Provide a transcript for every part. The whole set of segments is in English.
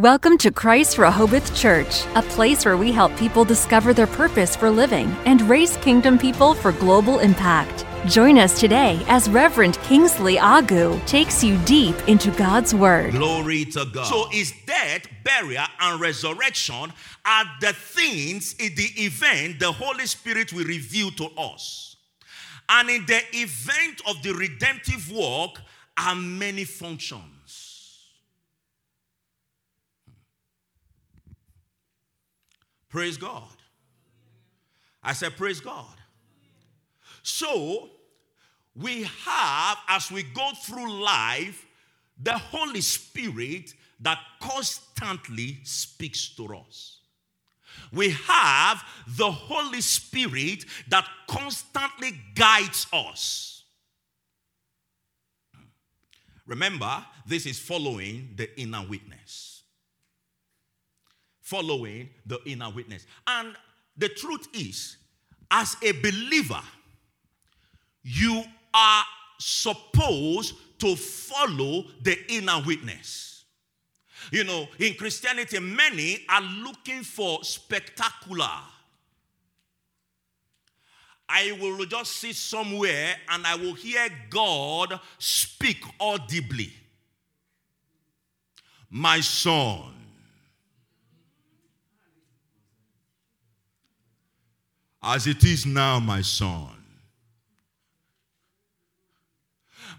Welcome to Christ Rehoboth Church, a place where we help people discover their purpose for living and raise kingdom people for global impact. Join us today as Reverend Kingsley Agu takes you deep into God's Word. Glory to God. So, is death, burial, and resurrection are the things in the event the Holy Spirit will reveal to us. And in the event of the redemptive work are many functions. Praise God. I said, Praise God. So, we have, as we go through life, the Holy Spirit that constantly speaks to us. We have the Holy Spirit that constantly guides us. Remember, this is following the inner witness following the inner witness. And the truth is, as a believer, you are supposed to follow the inner witness. You know, in Christianity, many are looking for spectacular. I will just sit somewhere and I will hear God speak audibly. My son, as it is now, my son.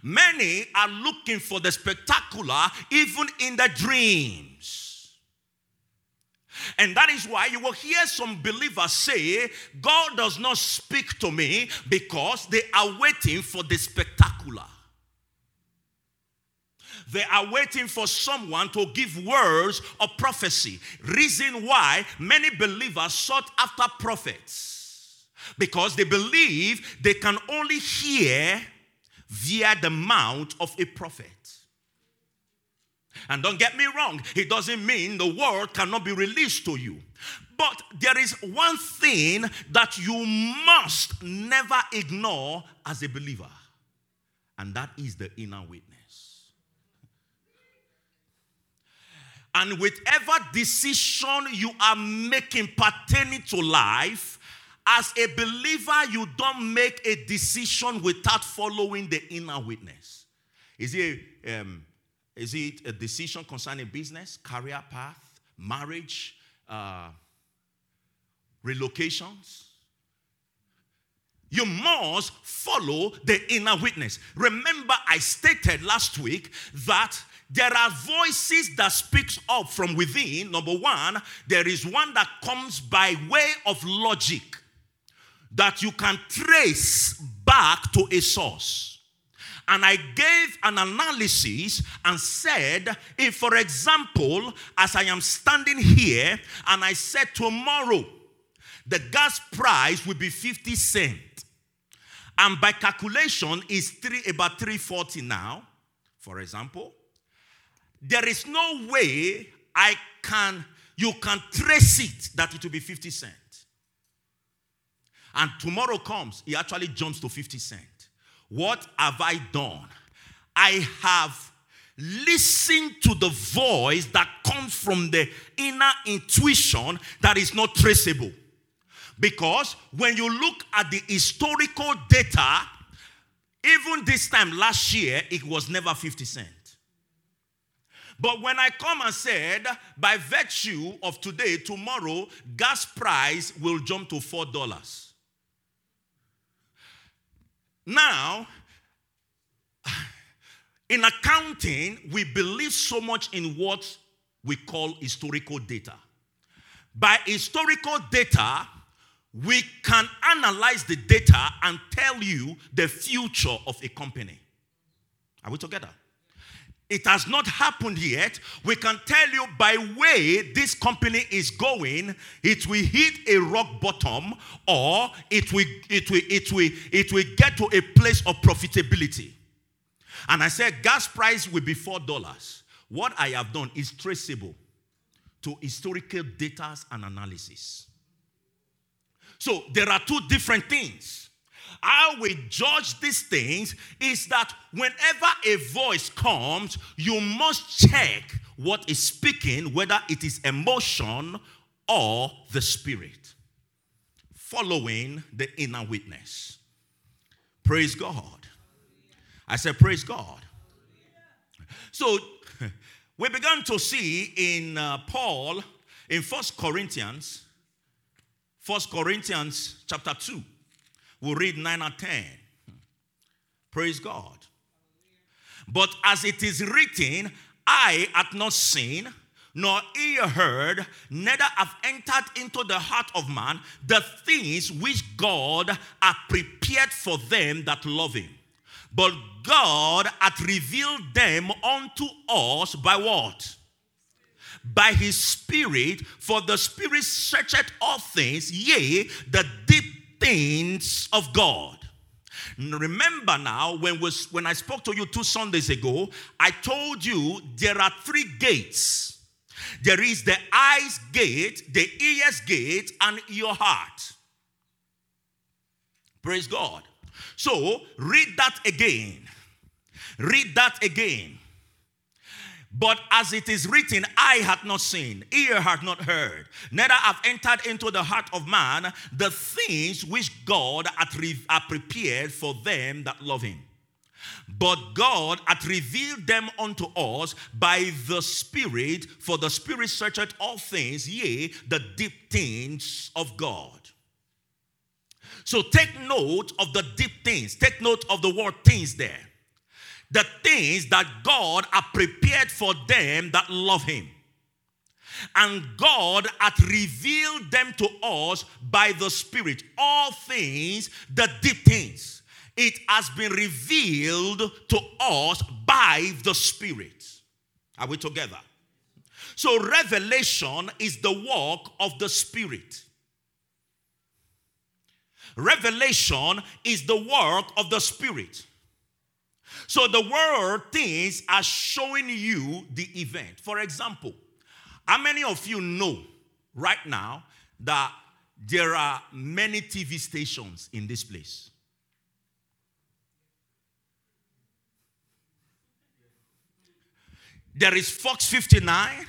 Many are looking for the spectacular even in the dreams. And that is why you will hear some believers say, God does not speak to me because they are waiting for the spectacular. They are waiting for someone to give words of prophecy. Reason why many believers sought after prophets because they believe they can only hear via the mouth of a prophet. And don't get me wrong, it doesn't mean the word cannot be released to you. But there is one thing that you must never ignore as a believer, and that is the inner witness. And whichever decision you are making pertaining to life, as a believer, you don't make a decision without following the inner witness. Is it, um, is it a decision concerning business, career path, marriage, uh, relocations? You must follow the inner witness. Remember, I stated last week that there are voices that speaks up from within. Number one, there is one that comes by way of logic that you can trace back to a source. And I gave an analysis and said, if, for example, as I am standing here and I said tomorrow, the gas price will be 50 cent. And by calculation is three, about 340 now, for example. There is no way I can, you can trace it that it will be 50 cent and tomorrow comes, he actually jumps to 50 cent. What have I done? I have listened to the voice that comes from the inner intuition that is not traceable. Because when you look at the historical data, even this time last year, it was never 50 cent. But when I come and said, by virtue of today, tomorrow, gas price will jump to $4 now, in accounting, we believe so much in what we call historical data. By historical data, we can analyze the data and tell you the future of a company. Are we together? It has not happened yet. We can tell you by way this company is going, it will hit a rock bottom or it will, it will, it will, it will get to a place of profitability. And I said gas price will be $4. What I have done is traceable to historical data and analysis. So there are two different things. How we judge these things is that whenever a voice comes, you must check what is speaking, whether it is emotion or the spirit. Following the inner witness. Praise God. I said, Praise God. So we began to see in uh, Paul in First Corinthians, First Corinthians chapter 2. We'll read 9 and 10. Praise God. But as it is written, I had not seen, nor ear heard, neither have entered into the heart of man the things which God hath prepared for them that love him. But God hath revealed them unto us by what? By his spirit, for the spirit searcheth all things, yea, the deep things of God. Remember now, when, was, when I spoke to you two Sundays ago, I told you there are three gates. There is the eyes gate, the ears gate, and your heart. Praise God. So read that again. Read that again. But as it is written, eye hath not seen, ear hath not heard, neither have entered into the heart of man the things which God hath, re- prepared for them that love him. But God hath revealed them unto us by the Spirit, for the Spirit searcheth all things, yea, the deep things of God. So take note of the deep things. Take note of the word things there the things that God had prepared for them that love Him. And God hath revealed them to us by the Spirit. All things, the deep things. It has been revealed to us by the Spirit. Are we together? So, revelation is the work of the Spirit. Revelation is the work of the Spirit. So the world things are showing you the event. For example, how many of you know right now that there are many TV stations in this place? There is Fox 59,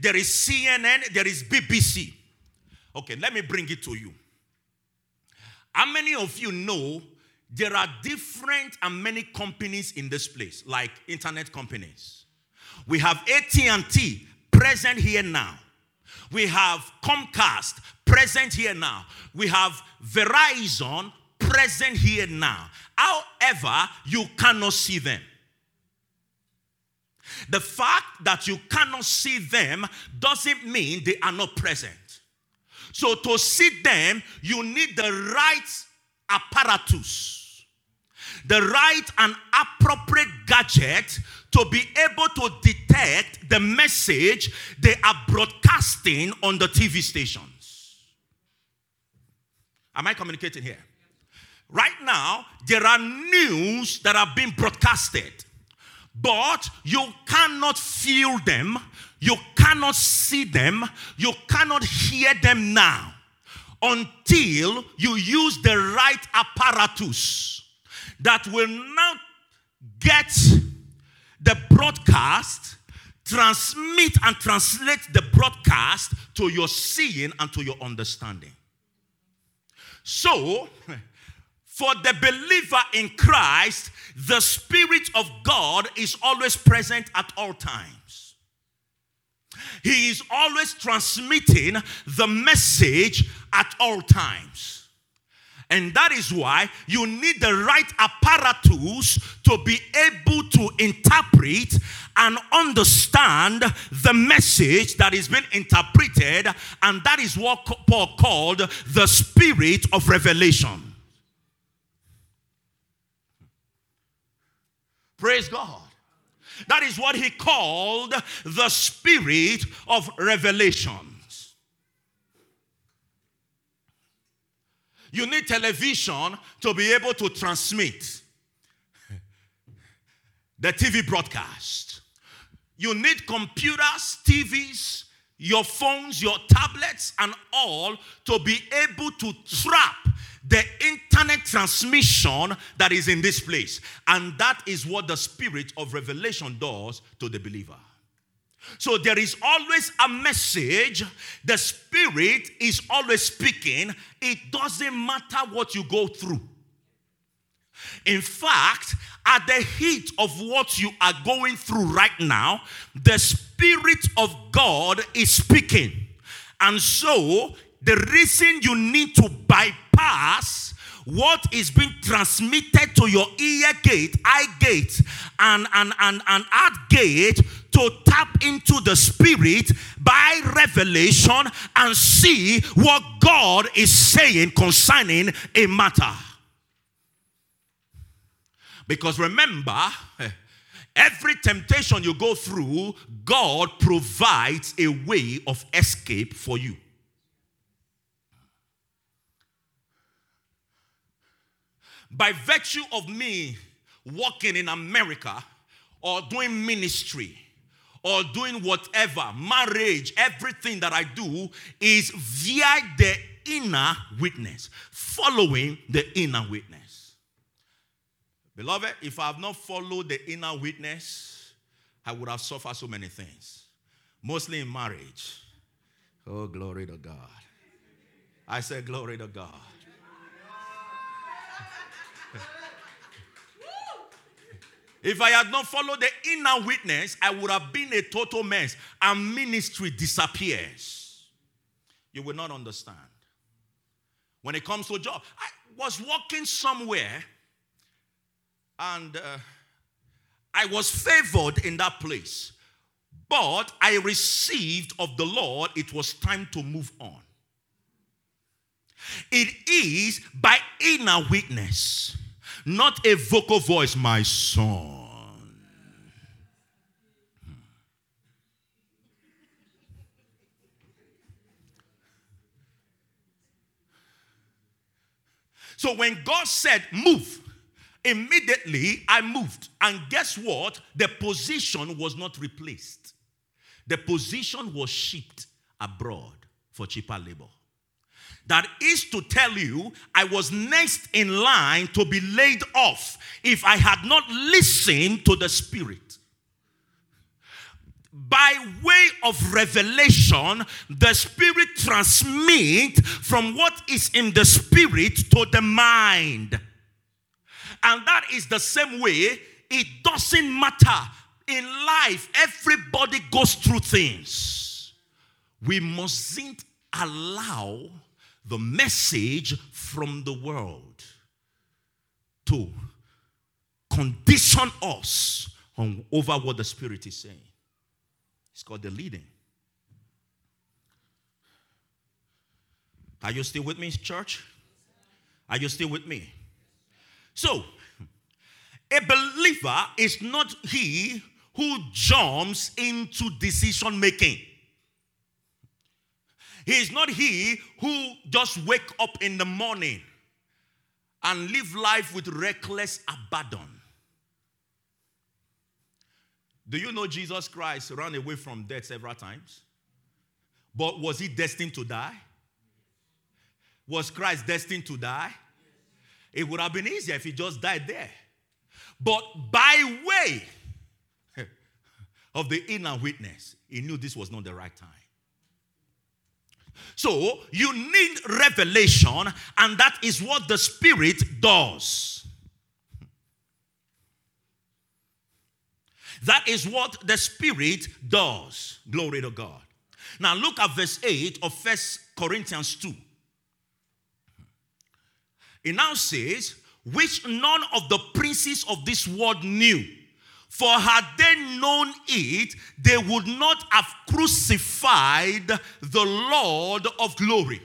there is CNN, there is BBC. Okay, let me bring it to you. How many of you know there are different and many companies in this place, like internet companies. We have AT&T present here now. We have Comcast present here now. We have Verizon present here now. However, you cannot see them. The fact that you cannot see them doesn't mean they are not present. So, to see them, you need the right apparatus the right and appropriate gadget to be able to detect the message they are broadcasting on the TV stations. Am I communicating here? Right now, there are news that are being broadcasted, but you cannot feel them, you cannot see them, you cannot hear them now until you use the right apparatus that will now get the broadcast, transmit and translate the broadcast to your seeing and to your understanding. So, for the believer in Christ, the Spirit of God is always present at all times. He is always transmitting the message at all times. And that is why you need the right apparatus to be able to interpret and understand the message that is being interpreted. And that is what Paul called the spirit of revelation. Praise God. That is what he called the spirit of revelation. You need television to be able to transmit the TV broadcast. You need computers, TVs, your phones, your tablets, and all to be able to trap the internet transmission that is in this place. And that is what the spirit of revelation does to the believer. So there is always a message. The Spirit is always speaking. It doesn't matter what you go through. In fact, at the heat of what you are going through right now, the Spirit of God is speaking. And so, the reason you need to bypass what is being transmitted to your ear gate, eye gate, and, and, and, and heart gate to tap into the spirit by revelation and see what God is saying concerning a matter. Because remember, eh, every temptation you go through, God provides a way of escape for you. By virtue of me working in America or doing ministry or doing whatever, marriage, everything that I do is via the inner witness, following the inner witness. Beloved, if I have not followed the inner witness, I would have suffered so many things, mostly in marriage. Oh, glory to God. I say, Glory to God. If I had not followed the inner witness, I would have been a total mess and ministry disappears. You will not understand. When it comes to a job, I was working somewhere and uh, I was favored in that place. But I received of the Lord, it was time to move on. It is by inner witness not a vocal voice, my son. So when God said, move, immediately I moved. And guess what? The position was not replaced, the position was shipped abroad for cheaper labor. That is to tell you, I was next in line to be laid off if I had not listened to the Spirit. By way of revelation, the Spirit transmits from what is in the Spirit to the mind. And that is the same way, it doesn't matter. In life, everybody goes through things. We mustn't allow the message from the world to condition us on, over what the Spirit is saying. It's called the leading. Are you still with me, church? Are you still with me? So, a believer is not he who jumps into decision making. He is not he who just wake up in the morning and live life with reckless abandon. Do you know Jesus Christ ran away from death several times? But was he destined to die? Was Christ destined to die? It would have been easier if he just died there. But by way of the inner witness, he knew this was not the right time. So you need revelation, and that is what the Spirit does. That is what the Spirit does. Glory to God. Now look at verse 8 of First Corinthians 2. It now says, which none of the princes of this world knew for had they known it, they would not have crucified the Lord of glory.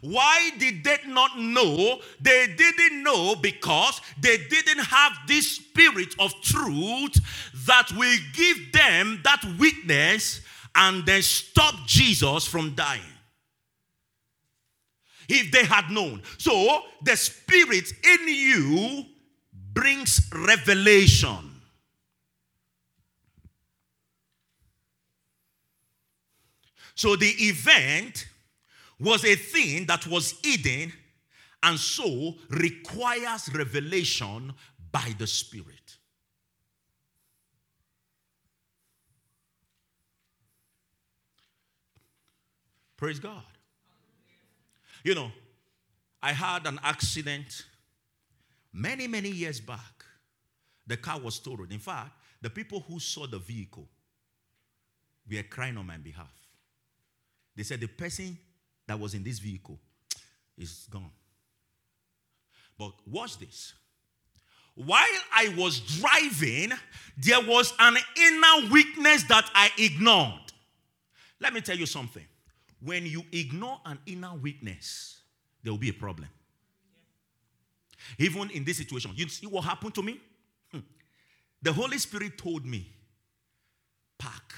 Why did they not know? They didn't know because they didn't have this spirit of truth that will give them that witness and then stop Jesus from dying. If they had known. So the spirit in you brings revelation. So the event was a thing that was hidden and so requires revelation by the Spirit. Praise God. You know, I had an accident many, many years back. The car was totaled. In fact, the people who saw the vehicle were crying on my behalf. They said the person that was in this vehicle is gone. But watch this. While I was driving, there was an inner weakness that I ignored. Let me tell you something. When you ignore an inner weakness, there will be a problem. Even in this situation, you see what happened to me? Hmm. The Holy Spirit told me, park.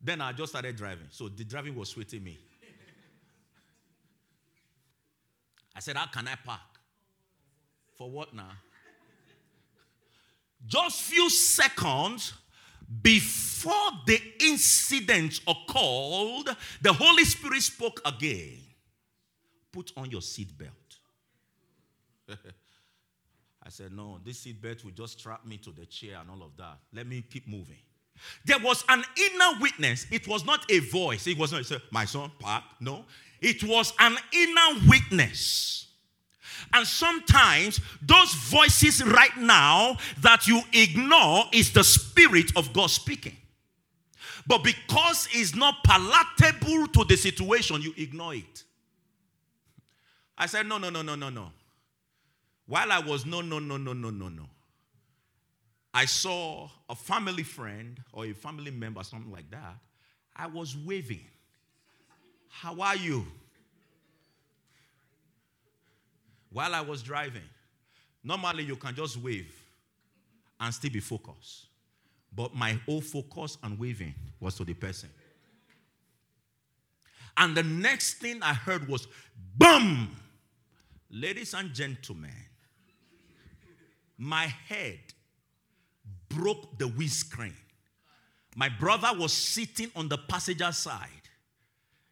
Then I just started driving. So the driving was sweating me. I said, How can I park? For what now? Just few seconds before the incident occurred, the Holy Spirit spoke again. Put on your seatbelt. I said, No, this seatbelt will just strap me to the chair and all of that. Let me keep moving. There was an inner witness. It was not a voice. It was not, my son, park. No. It was an inner witness and sometimes those voices right now that you ignore is the Spirit of God speaking. But because it's not palatable to the situation, you ignore it. I said, no, no, no, no, no, no. While I was, no, no, no, no, no, no, no. I saw a family friend or a family member, something like that. I was waving. How are you? while I was driving. Normally, you can just wave and still be focused. But my whole focus and waving was to the person. And the next thing I heard was boom! Ladies and gentlemen, my head broke the windscreen. My brother was sitting on the passenger side.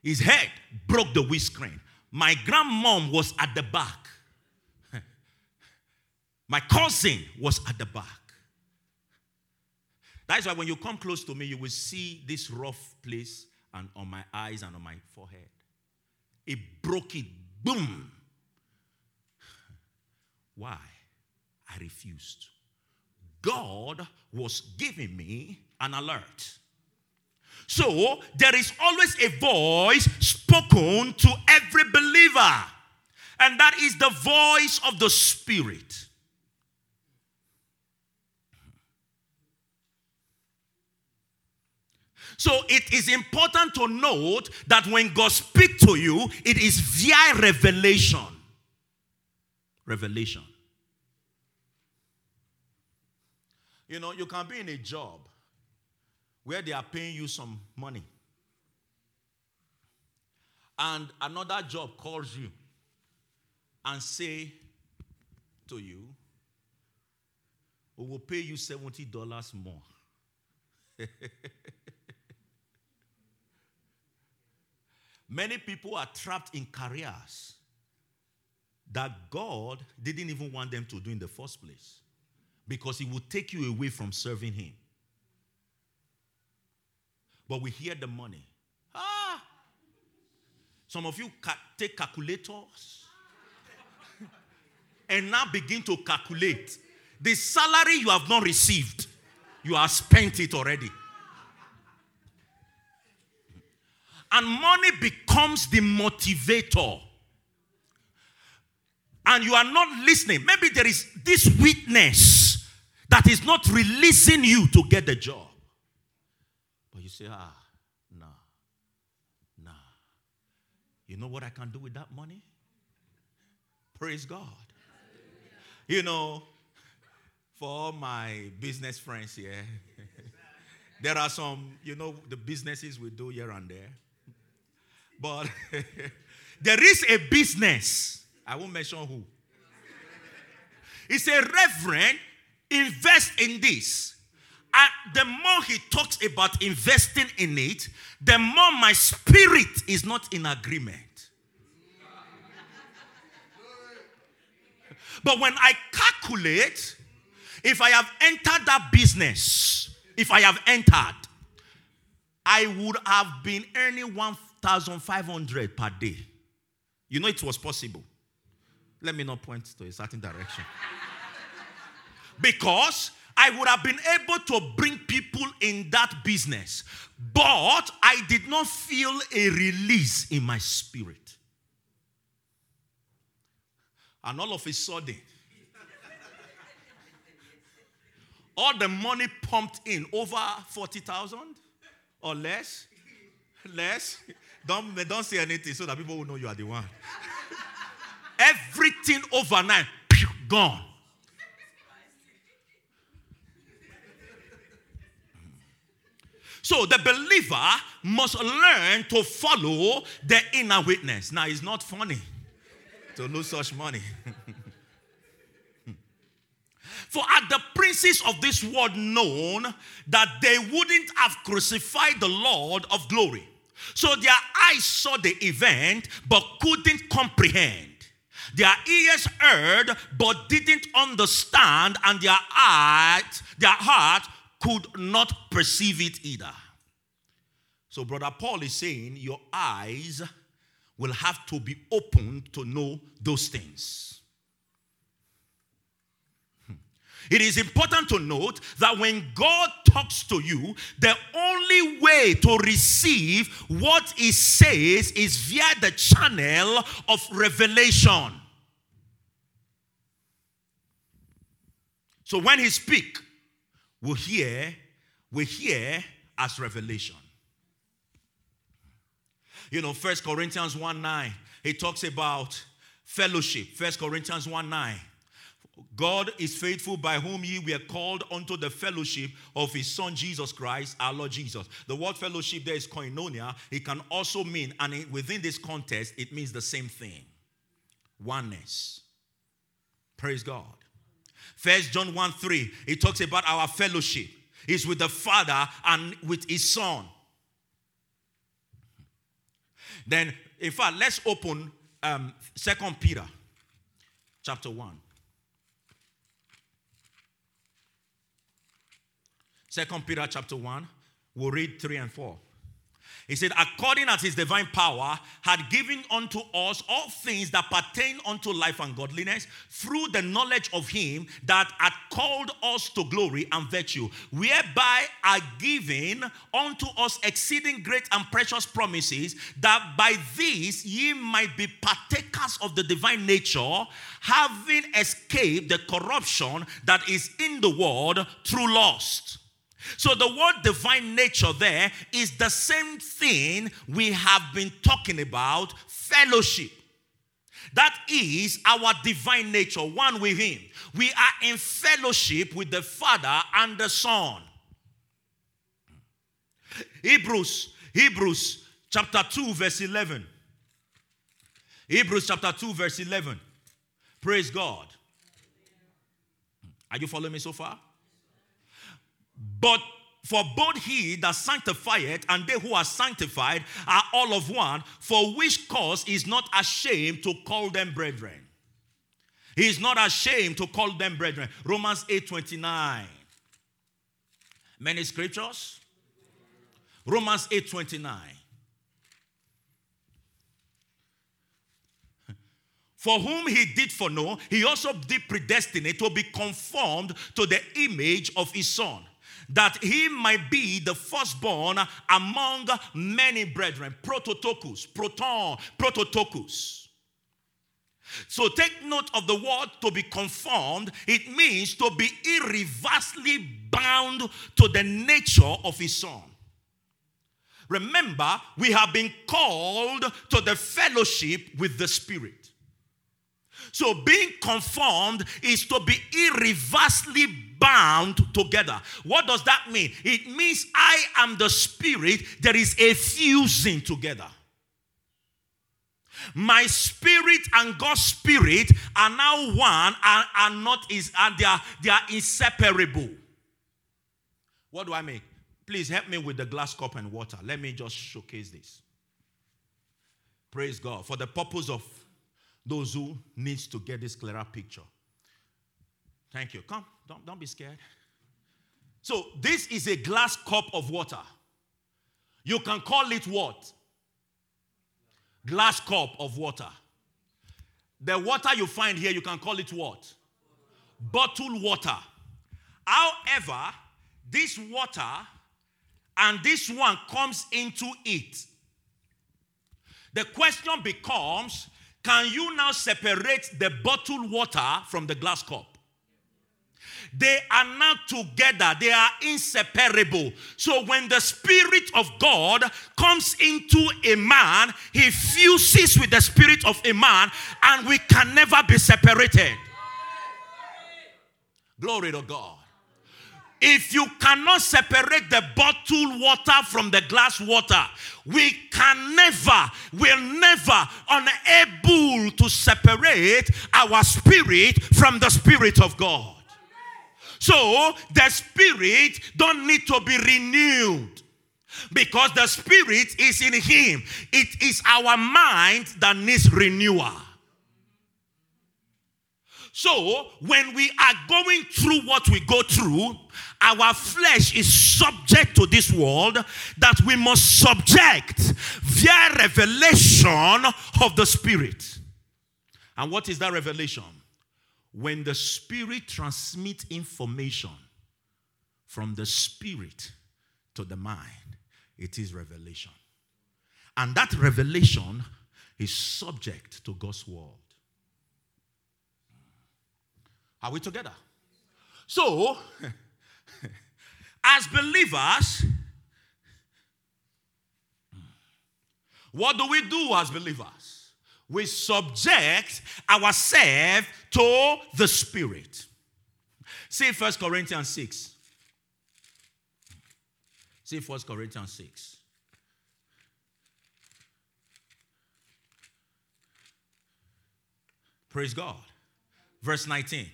His head broke the windscreen. My grandmom was at the back. My cousin was at the back. That's why when you come close to me, you will see this rough place and on my eyes and on my forehead. It broke it. Boom. Why? I refused. God was giving me an alert. So there is always a voice spoken to every believer, and that is the voice of the Spirit. So it is important to note that when God speaks to you, it is via revelation. Revelation. You know, you can be in a job where they are paying you some money. And another job calls you and say to you, we will pay you $70 more. Many people are trapped in careers that God didn't even want them to do in the first place because He would take you away from serving Him. But we hear the money. Ah! Some of you ca- take calculators and now begin to calculate the salary you have not received. You have spent it already. And money becomes the motivator. And you are not listening. Maybe there is this witness that is not releasing you to get the job. But you say, ah, nah, nah. You know what I can do with that money? Praise God. You know, for all my business friends here, there are some, you know, the businesses we do here and there. But there is a business. I won't mention who. He said, Reverend, invest in this. And the more he talks about investing in it, the more my spirit is not in agreement. But when I calculate, if I have entered that business, if I have entered, I would have been earning 1,500 per day. You know it was possible. Let me not point to a certain direction. because I would have been able to bring people in that business, but I did not feel a release in my spirit. And all of a sudden, all the money pumped in over 40,000 or less. Less. Don't, don't say anything so that people will know you are the one. Everything overnight, gone. So the believer must learn to follow the inner witness. Now, it's not funny to lose such money. For had the princes of this world known that they wouldn't have crucified the Lord of glory. So their eyes saw the event but couldn't comprehend. Their ears heard but didn't understand, and their heart, their heart could not perceive it either. So, Brother Paul is saying, Your eyes will have to be opened to know those things. It is important to note that when God talks to you, the only way to receive what He says is via the channel of revelation. So when He speak, we hear, we hear as revelation. You know, First Corinthians 1 9, he talks about fellowship. First Corinthians 1 9. God is faithful by whom ye were called unto the fellowship of his son Jesus Christ, our Lord Jesus. The word fellowship there is koinonia. It can also mean, and within this context, it means the same thing oneness. Praise God. First John 1 3, it talks about our fellowship. It's with the Father and with his Son. Then, in fact, let's open um, Second Peter chapter 1. Second Peter chapter 1, we'll read 3 and 4. He said, according as his divine power had given unto us all things that pertain unto life and godliness through the knowledge of him that had called us to glory and virtue, whereby are given unto us exceeding great and precious promises, that by these ye might be partakers of the divine nature, having escaped the corruption that is in the world through lust. So the word divine nature there is the same thing we have been talking about fellowship. That is our divine nature, one with Him. We are in fellowship with the Father and the Son. Hebrews, Hebrews chapter 2, verse 11. Hebrews chapter 2, verse 11. Praise God. Are you following me so far? But for both he that sanctifieth and they who are sanctified are all of one, for which cause is not ashamed to call them brethren. He is not ashamed to call them brethren. Romans 8 29. Many scriptures. Romans 8 29. For whom he did foreknow, he also did predestinate to be conformed to the image of his son that he might be the firstborn among many brethren. Prototokos, proton, prototokos. So take note of the word to be conformed. It means to be irreversibly bound to the nature of his son. Remember, we have been called to the fellowship with the Spirit. So being conformed is to be irreversibly bound together. What does that mean? It means I am the spirit, there is a fusing together. My spirit and God's spirit are now one and are not is and they are they are inseparable. What do I mean? Please help me with the glass cup and water. Let me just showcase this. Praise God. For the purpose of those who needs to get this clearer picture. Thank you. Come, don't, don't be scared. So, this is a glass cup of water. You can call it what? Glass cup of water. The water you find here, you can call it what? Bottled water. However, this water and this one comes into it. The question becomes can you now separate the bottled water from the glass cup? They are now together, they are inseparable. So when the Spirit of God comes into a man, he fuses with the Spirit of a man, and we can never be separated. Glory to God. If you cannot separate the bottled water from the glass water, we can never, will never unable to separate our spirit from the spirit of God. So the spirit don't need to be renewed because the spirit is in him. It is our mind that needs renewal. So when we are going through what we go through, our flesh is subject to this world that we must subject via revelation of the spirit. And what is that revelation? When the spirit transmits information from the spirit to the mind, it is revelation. And that revelation is subject to God's word. Are we together? So, as believers, what do we do as believers? we subject ourselves to the Spirit. See First Corinthians 6. See First Corinthians 6. Praise God. Verse 19.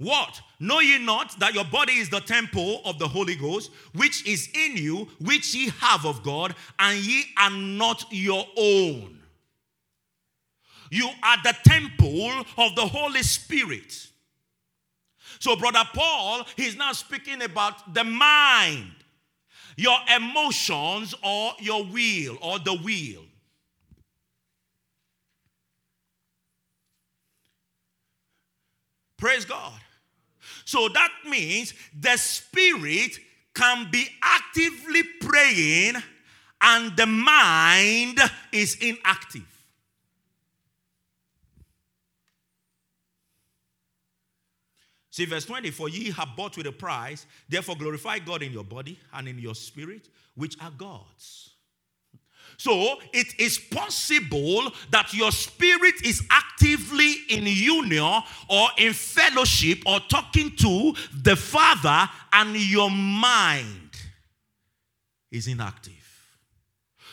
What? Know ye not that your body is the temple of the Holy Ghost, which is in you, which ye have of God, and ye are not your own? You are the temple of the Holy Spirit. So, Brother Paul, he's now speaking about the mind, your emotions, or your will, or the will. Praise God. So that means the spirit can be actively praying and the mind is inactive. See, verse 20, for ye have bought with a price, therefore glorify God in your body and in your spirit, which are God's. So it is possible that your spirit is actively in union or in fellowship or talking to the Father, and your mind is inactive.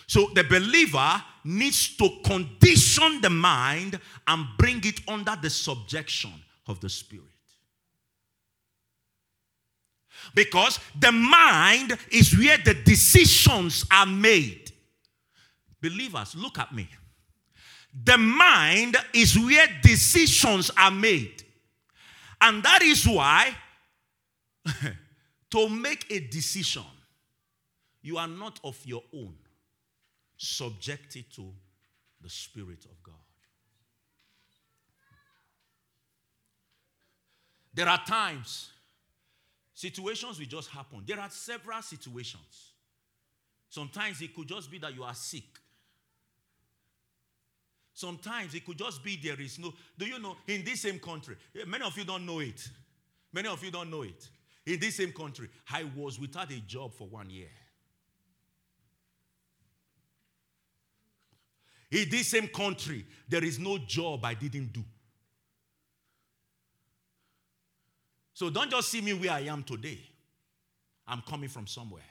So the believer needs to condition the mind and bring it under the subjection of the spirit. Because the mind is where the decisions are made. Believers, look at me. The mind is where decisions are made. And that is why, to make a decision, you are not of your own. subjected to the Spirit of God. There are times Situations will just happen. There are several situations. Sometimes it could just be that you are sick. Sometimes it could just be there is no. Do you know in this same country? Eh, many of you don't know it. Many of you don't know it. In this same country, I was without a job for one year. In this same country, there is no job I didn't do. So don't just see me where I am today. I'm coming from somewhere.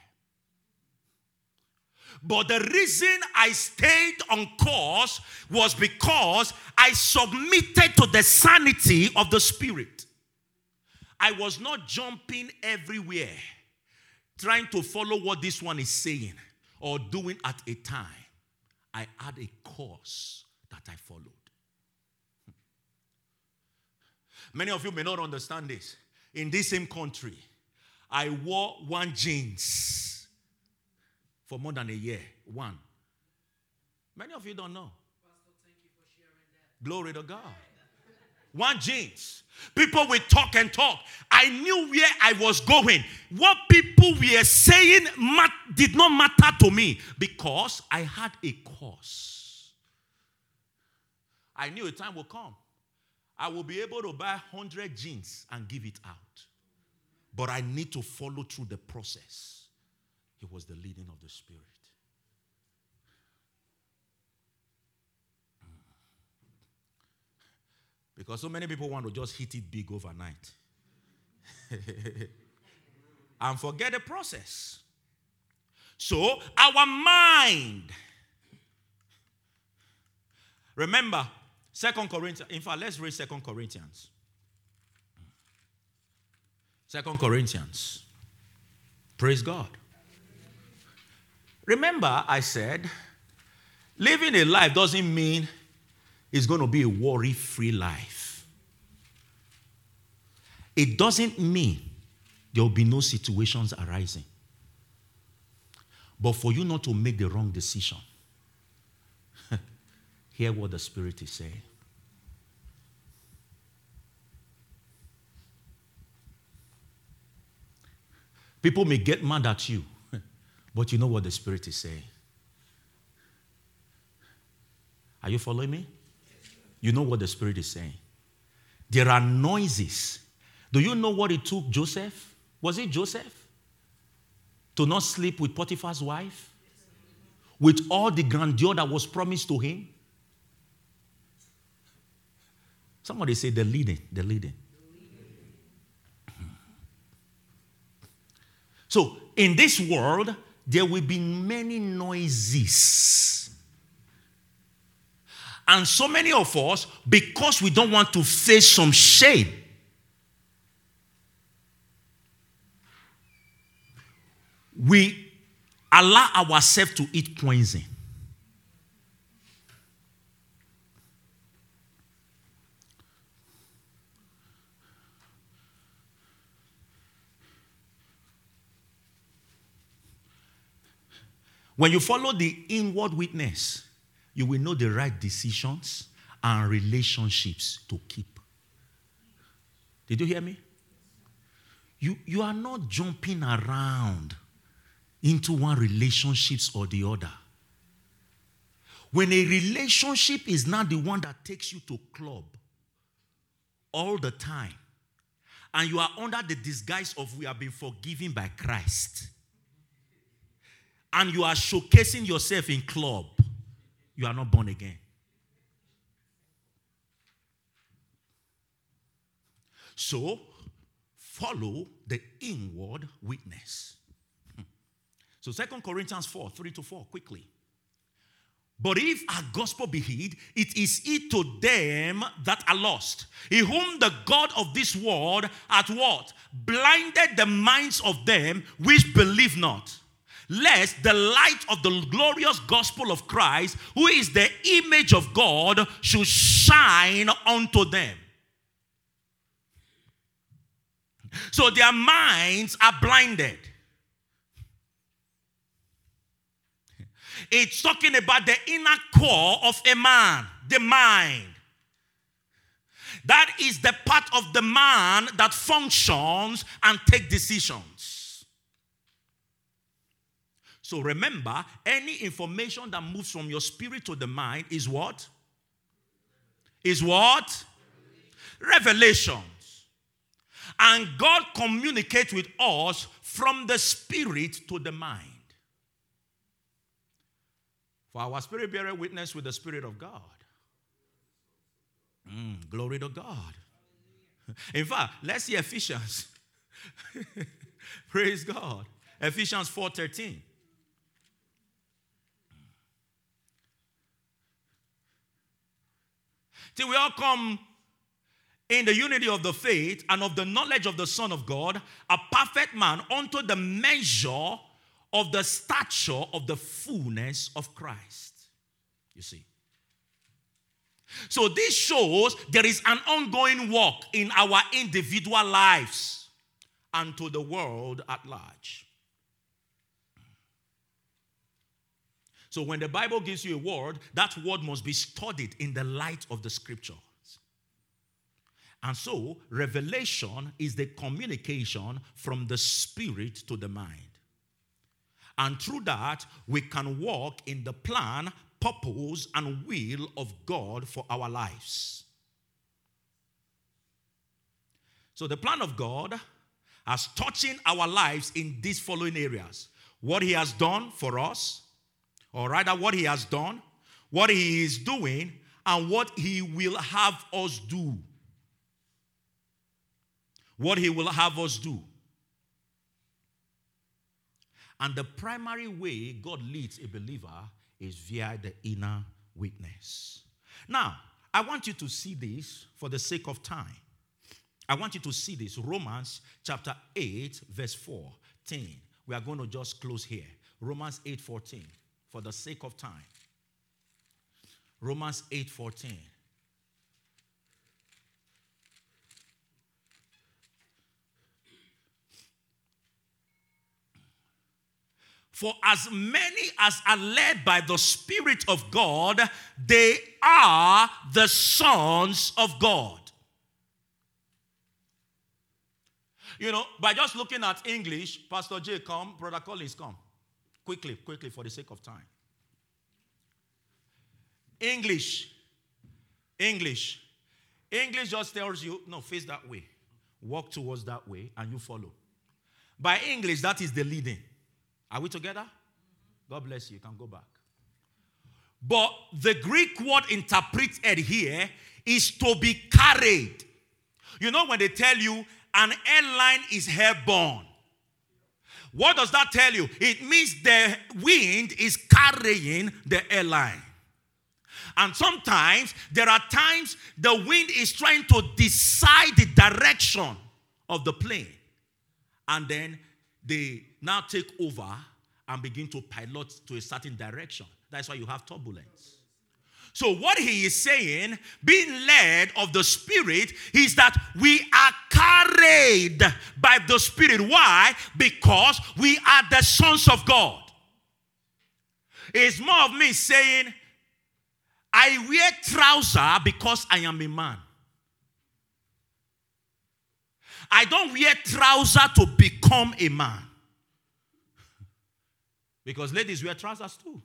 But the reason I stayed on course was because I submitted to the sanity of the Spirit. I was not jumping everywhere, trying to follow what this one is saying or doing at a time. I had a course that I followed. Hmm. Many of you may not understand this in this same country, I wore one jeans for more than a year. One. Many of you don't know. Glory to God. One jeans. People will talk and talk. I knew where I was going. What people were saying mat- did not matter to me because I had a cause. I knew a time will come. I will be able to buy 100 jeans and give it out. But I need to follow through the process. It was the leading of the Spirit. Because so many people want to just hit it big overnight and forget the process. So, our mind. Remember, Second Corinthians. In fact, let's read Second Corinthians. Second Corinthians. Praise God. Remember, I said, living a life doesn't mean it's going to be a worry free life. It doesn't mean there will be no situations arising. But for you not to make the wrong decision, hear what the Spirit is saying. People may get mad at you, but you know what the Spirit is saying. Are you following me? You know what the Spirit is saying. There are noises. Do you know what it took Joseph? Was it Joseph? To not sleep with Potiphar's wife? With all the grandeur that was promised to him? Somebody say the leading, the leading. So, in this world, there will be many noises. And so many of us, because we don't want to face some shame, we allow ourselves to eat poison. When you follow the inward witness, you will know the right decisions and relationships to keep. Did you hear me? You, you are not jumping around into one relationships or the other. When a relationship is not the one that takes you to club all the time, and you are under the disguise of we have been forgiven by Christ, and you are showcasing yourself in club, you are not born again. So, follow the inward witness. Hmm. So, Second Corinthians 4 3 to 4, quickly. But if our gospel be hid, it is it to them that are lost, in whom the God of this world hath what? Blinded the minds of them which believe not lest the light of the glorious gospel of Christ, who is the image of God, should shine unto them. So their minds are blinded. It's talking about the inner core of a man, the mind. That is the part of the man that functions and take decisions. So remember, any information that moves from your spirit to the mind is what? Is what? Revelations. And God communicates with us from the spirit to the mind. For our spirit bearer witness with the spirit of God. Mm, glory to God. In fact, let's see Ephesians. Praise God. Ephesians 4:13. Till we all come in the unity of the faith and of the knowledge of the Son of God, a perfect man unto the measure of the stature of the fullness of Christ. You see. So this shows there is an ongoing work in our individual lives and to the world at large. So when the Bible gives you a word, that word must be studied in the light of the scriptures. And so, revelation is the communication from the spirit to the mind. And through that, we can walk in the plan, purpose, and will of God for our lives. So, the plan of God has touching our lives in these following areas what He has done for us, or rather, what He has done, what He is doing, and what He will have us do. What He will have us do. And the primary way God leads a believer is via the inner witness. Now, I want you to see this for the sake of time. I want you to see this. Romans chapter 8, verse 14. We are going to just close here. Romans 8 14, for the sake of time. Romans 8:14. For as many as are led by the Spirit of God, they are the sons of God. You know, by just looking at English, Pastor J, come, Brother Collins, come. Quickly, quickly, for the sake of time. English. English. English just tells you, no, face that way. Walk towards that way, and you follow. By English, that is the leading. Are we together? God bless you. You can go back. But the Greek word interpreted here is to be carried. You know, when they tell you an airline is airborne, what does that tell you? It means the wind is carrying the airline. And sometimes there are times the wind is trying to decide the direction of the plane. And then they now take over and begin to pilot to a certain direction. That's why you have turbulence. So, what he is saying, being led of the Spirit, is that we are carried by the Spirit. Why? Because we are the sons of God. It's more of me saying, I wear trouser because I am a man. I don't wear trouser to become a man. Because ladies wear trousers too.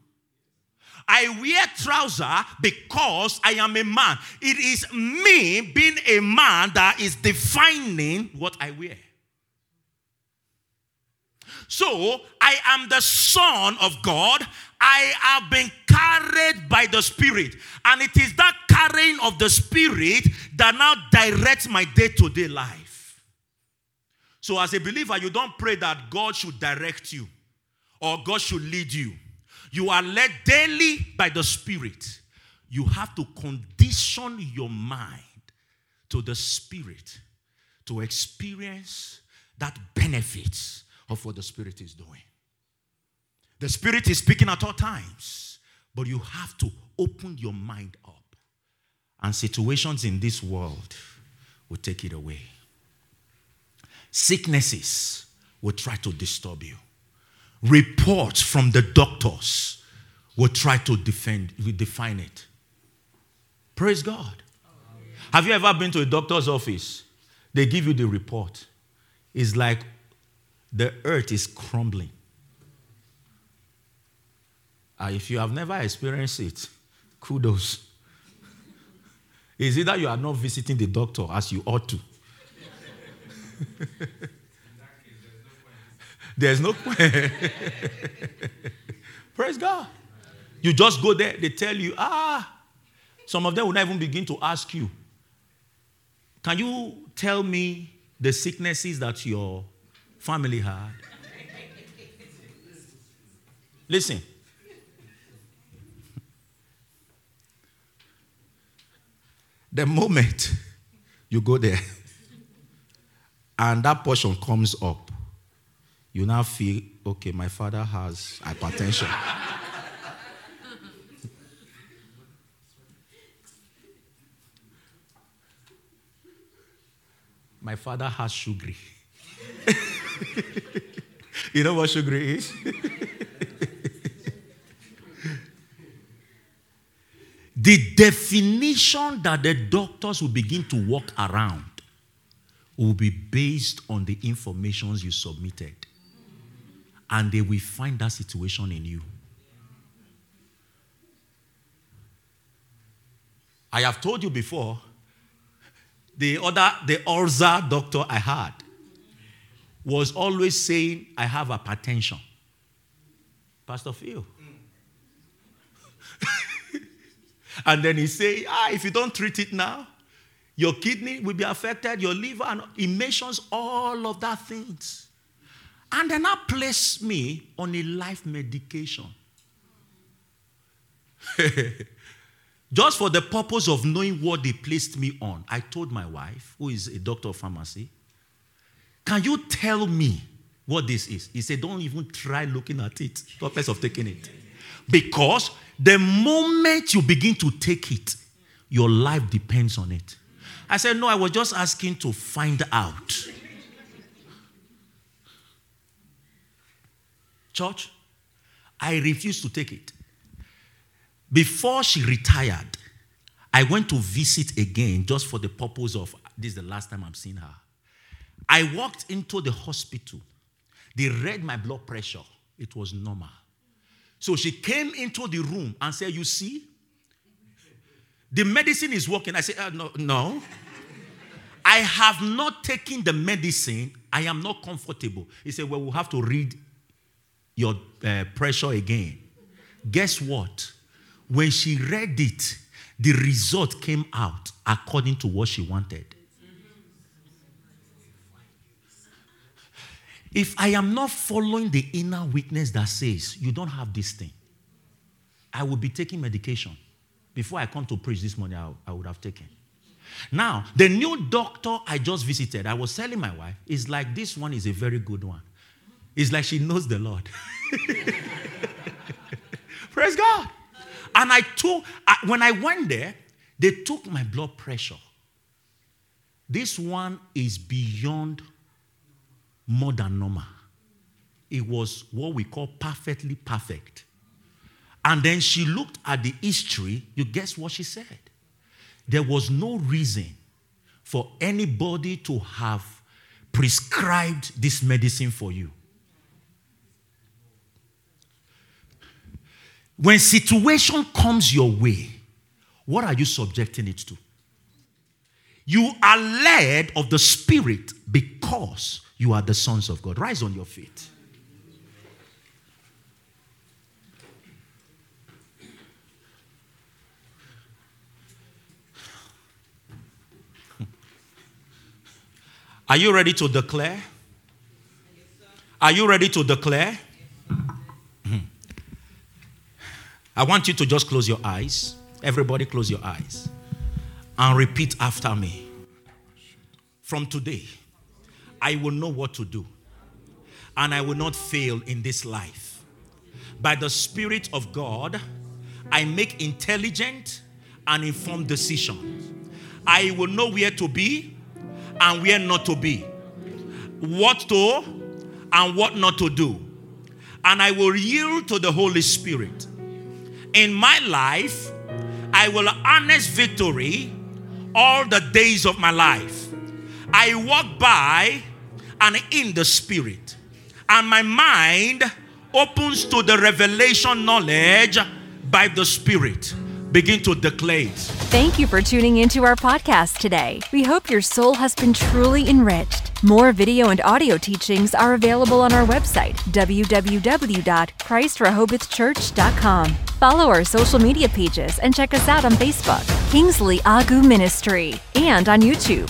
I wear trouser because I am a man. It is me being a man that is defining what I wear. So I am the son of God. I have been carried by the Spirit. And it is that carrying of the Spirit that now directs my day to day life. So, as a believer, you don't pray that God should direct you or God should lead you. You are led daily by the Spirit. You have to condition your mind to the Spirit to experience that benefits of what the Spirit is doing. The Spirit is speaking at all times, but you have to open your mind up. And situations in this world will take it away. Sicknesses will try to disturb you. Reports from the doctors will try to defend, define it. Praise God. Have you ever been to a doctor's office? They give you the report. It's like the earth is crumbling. Uh, if you have never experienced it, kudos. Is it that you are not visiting the doctor as you ought to? There's no. Praise God. You just go there, they tell you, ah, some of them will not even begin to ask you, can you tell me the sicknesses that your family had? Listen. The moment you go there, and that portion comes up, you now feel, okay, my father has hypertension. my father has sugary. you know what sugary is? the definition that the doctors will begin to walk around will be based on the informations you submitted. And they will find that situation in you. I have told you before, the other, the Orza doctor I had was always saying, I have a hypertension. Pastor Phil. and then he say, ah, if you don't treat it now, your kidney will be affected, your liver, and he mentions all of that things. And then I placed me on a life medication. Just for the purpose of knowing what they placed me on, I told my wife, who is a doctor of pharmacy, can you tell me what this is? He said, Don't even try looking at it, purpose of taking it. Because the moment you begin to take it, your life depends on it. I said, No, I was just asking to find out. Church, I refused to take it. Before she retired, I went to visit again just for the purpose of this is the last time I'm seeing her. I walked into the hospital. They read my blood pressure. It was normal. So she came into the room and said, You see, the medicine is working. I said, uh, No, no. I have not taken the medicine. I am not comfortable. He said, Well, we'll have to read your uh, pressure again. Guess what? When she read it, the result came out according to what she wanted. If I am not following the inner witness that says you don't have this thing, I will be taking medication. Before I come to preach this morning, I, I would have taken. Now, the new doctor I just visited, I was telling my wife, is like this one is a very good one. It's like she knows the Lord. Praise God. And I took, when I went there, they took my blood pressure. This one is beyond more than normal. It was what we call perfectly perfect. And then she looked at the history. You guess what she said? There was no reason for anybody to have prescribed this medicine for you. When situation comes your way, what are you subjecting it to? You are led of the Spirit because you are the sons of God. Rise on your feet. Are you ready to declare? Are you ready to declare? I want you to just close your eyes. Everybody, close your eyes and repeat after me. From today, I will know what to do, and I will not fail in this life. By the Spirit of God, I make intelligent and informed decisions. I will know where to be and where not to be, what to and what not to do. And I will yield to the Holy Spirit in my life, I will harness victory all the days of my life. I walk by and in the spirit, and my mind opens to the revelation knowledge by the spirit. Begin to declare. Thank you for tuning into our podcast today. We hope your soul has been truly enriched. More video and audio teachings are available on our website, www.christrehobothchurch.com. Follow our social media pages and check us out on Facebook, Kingsley Agu Ministry, and on YouTube.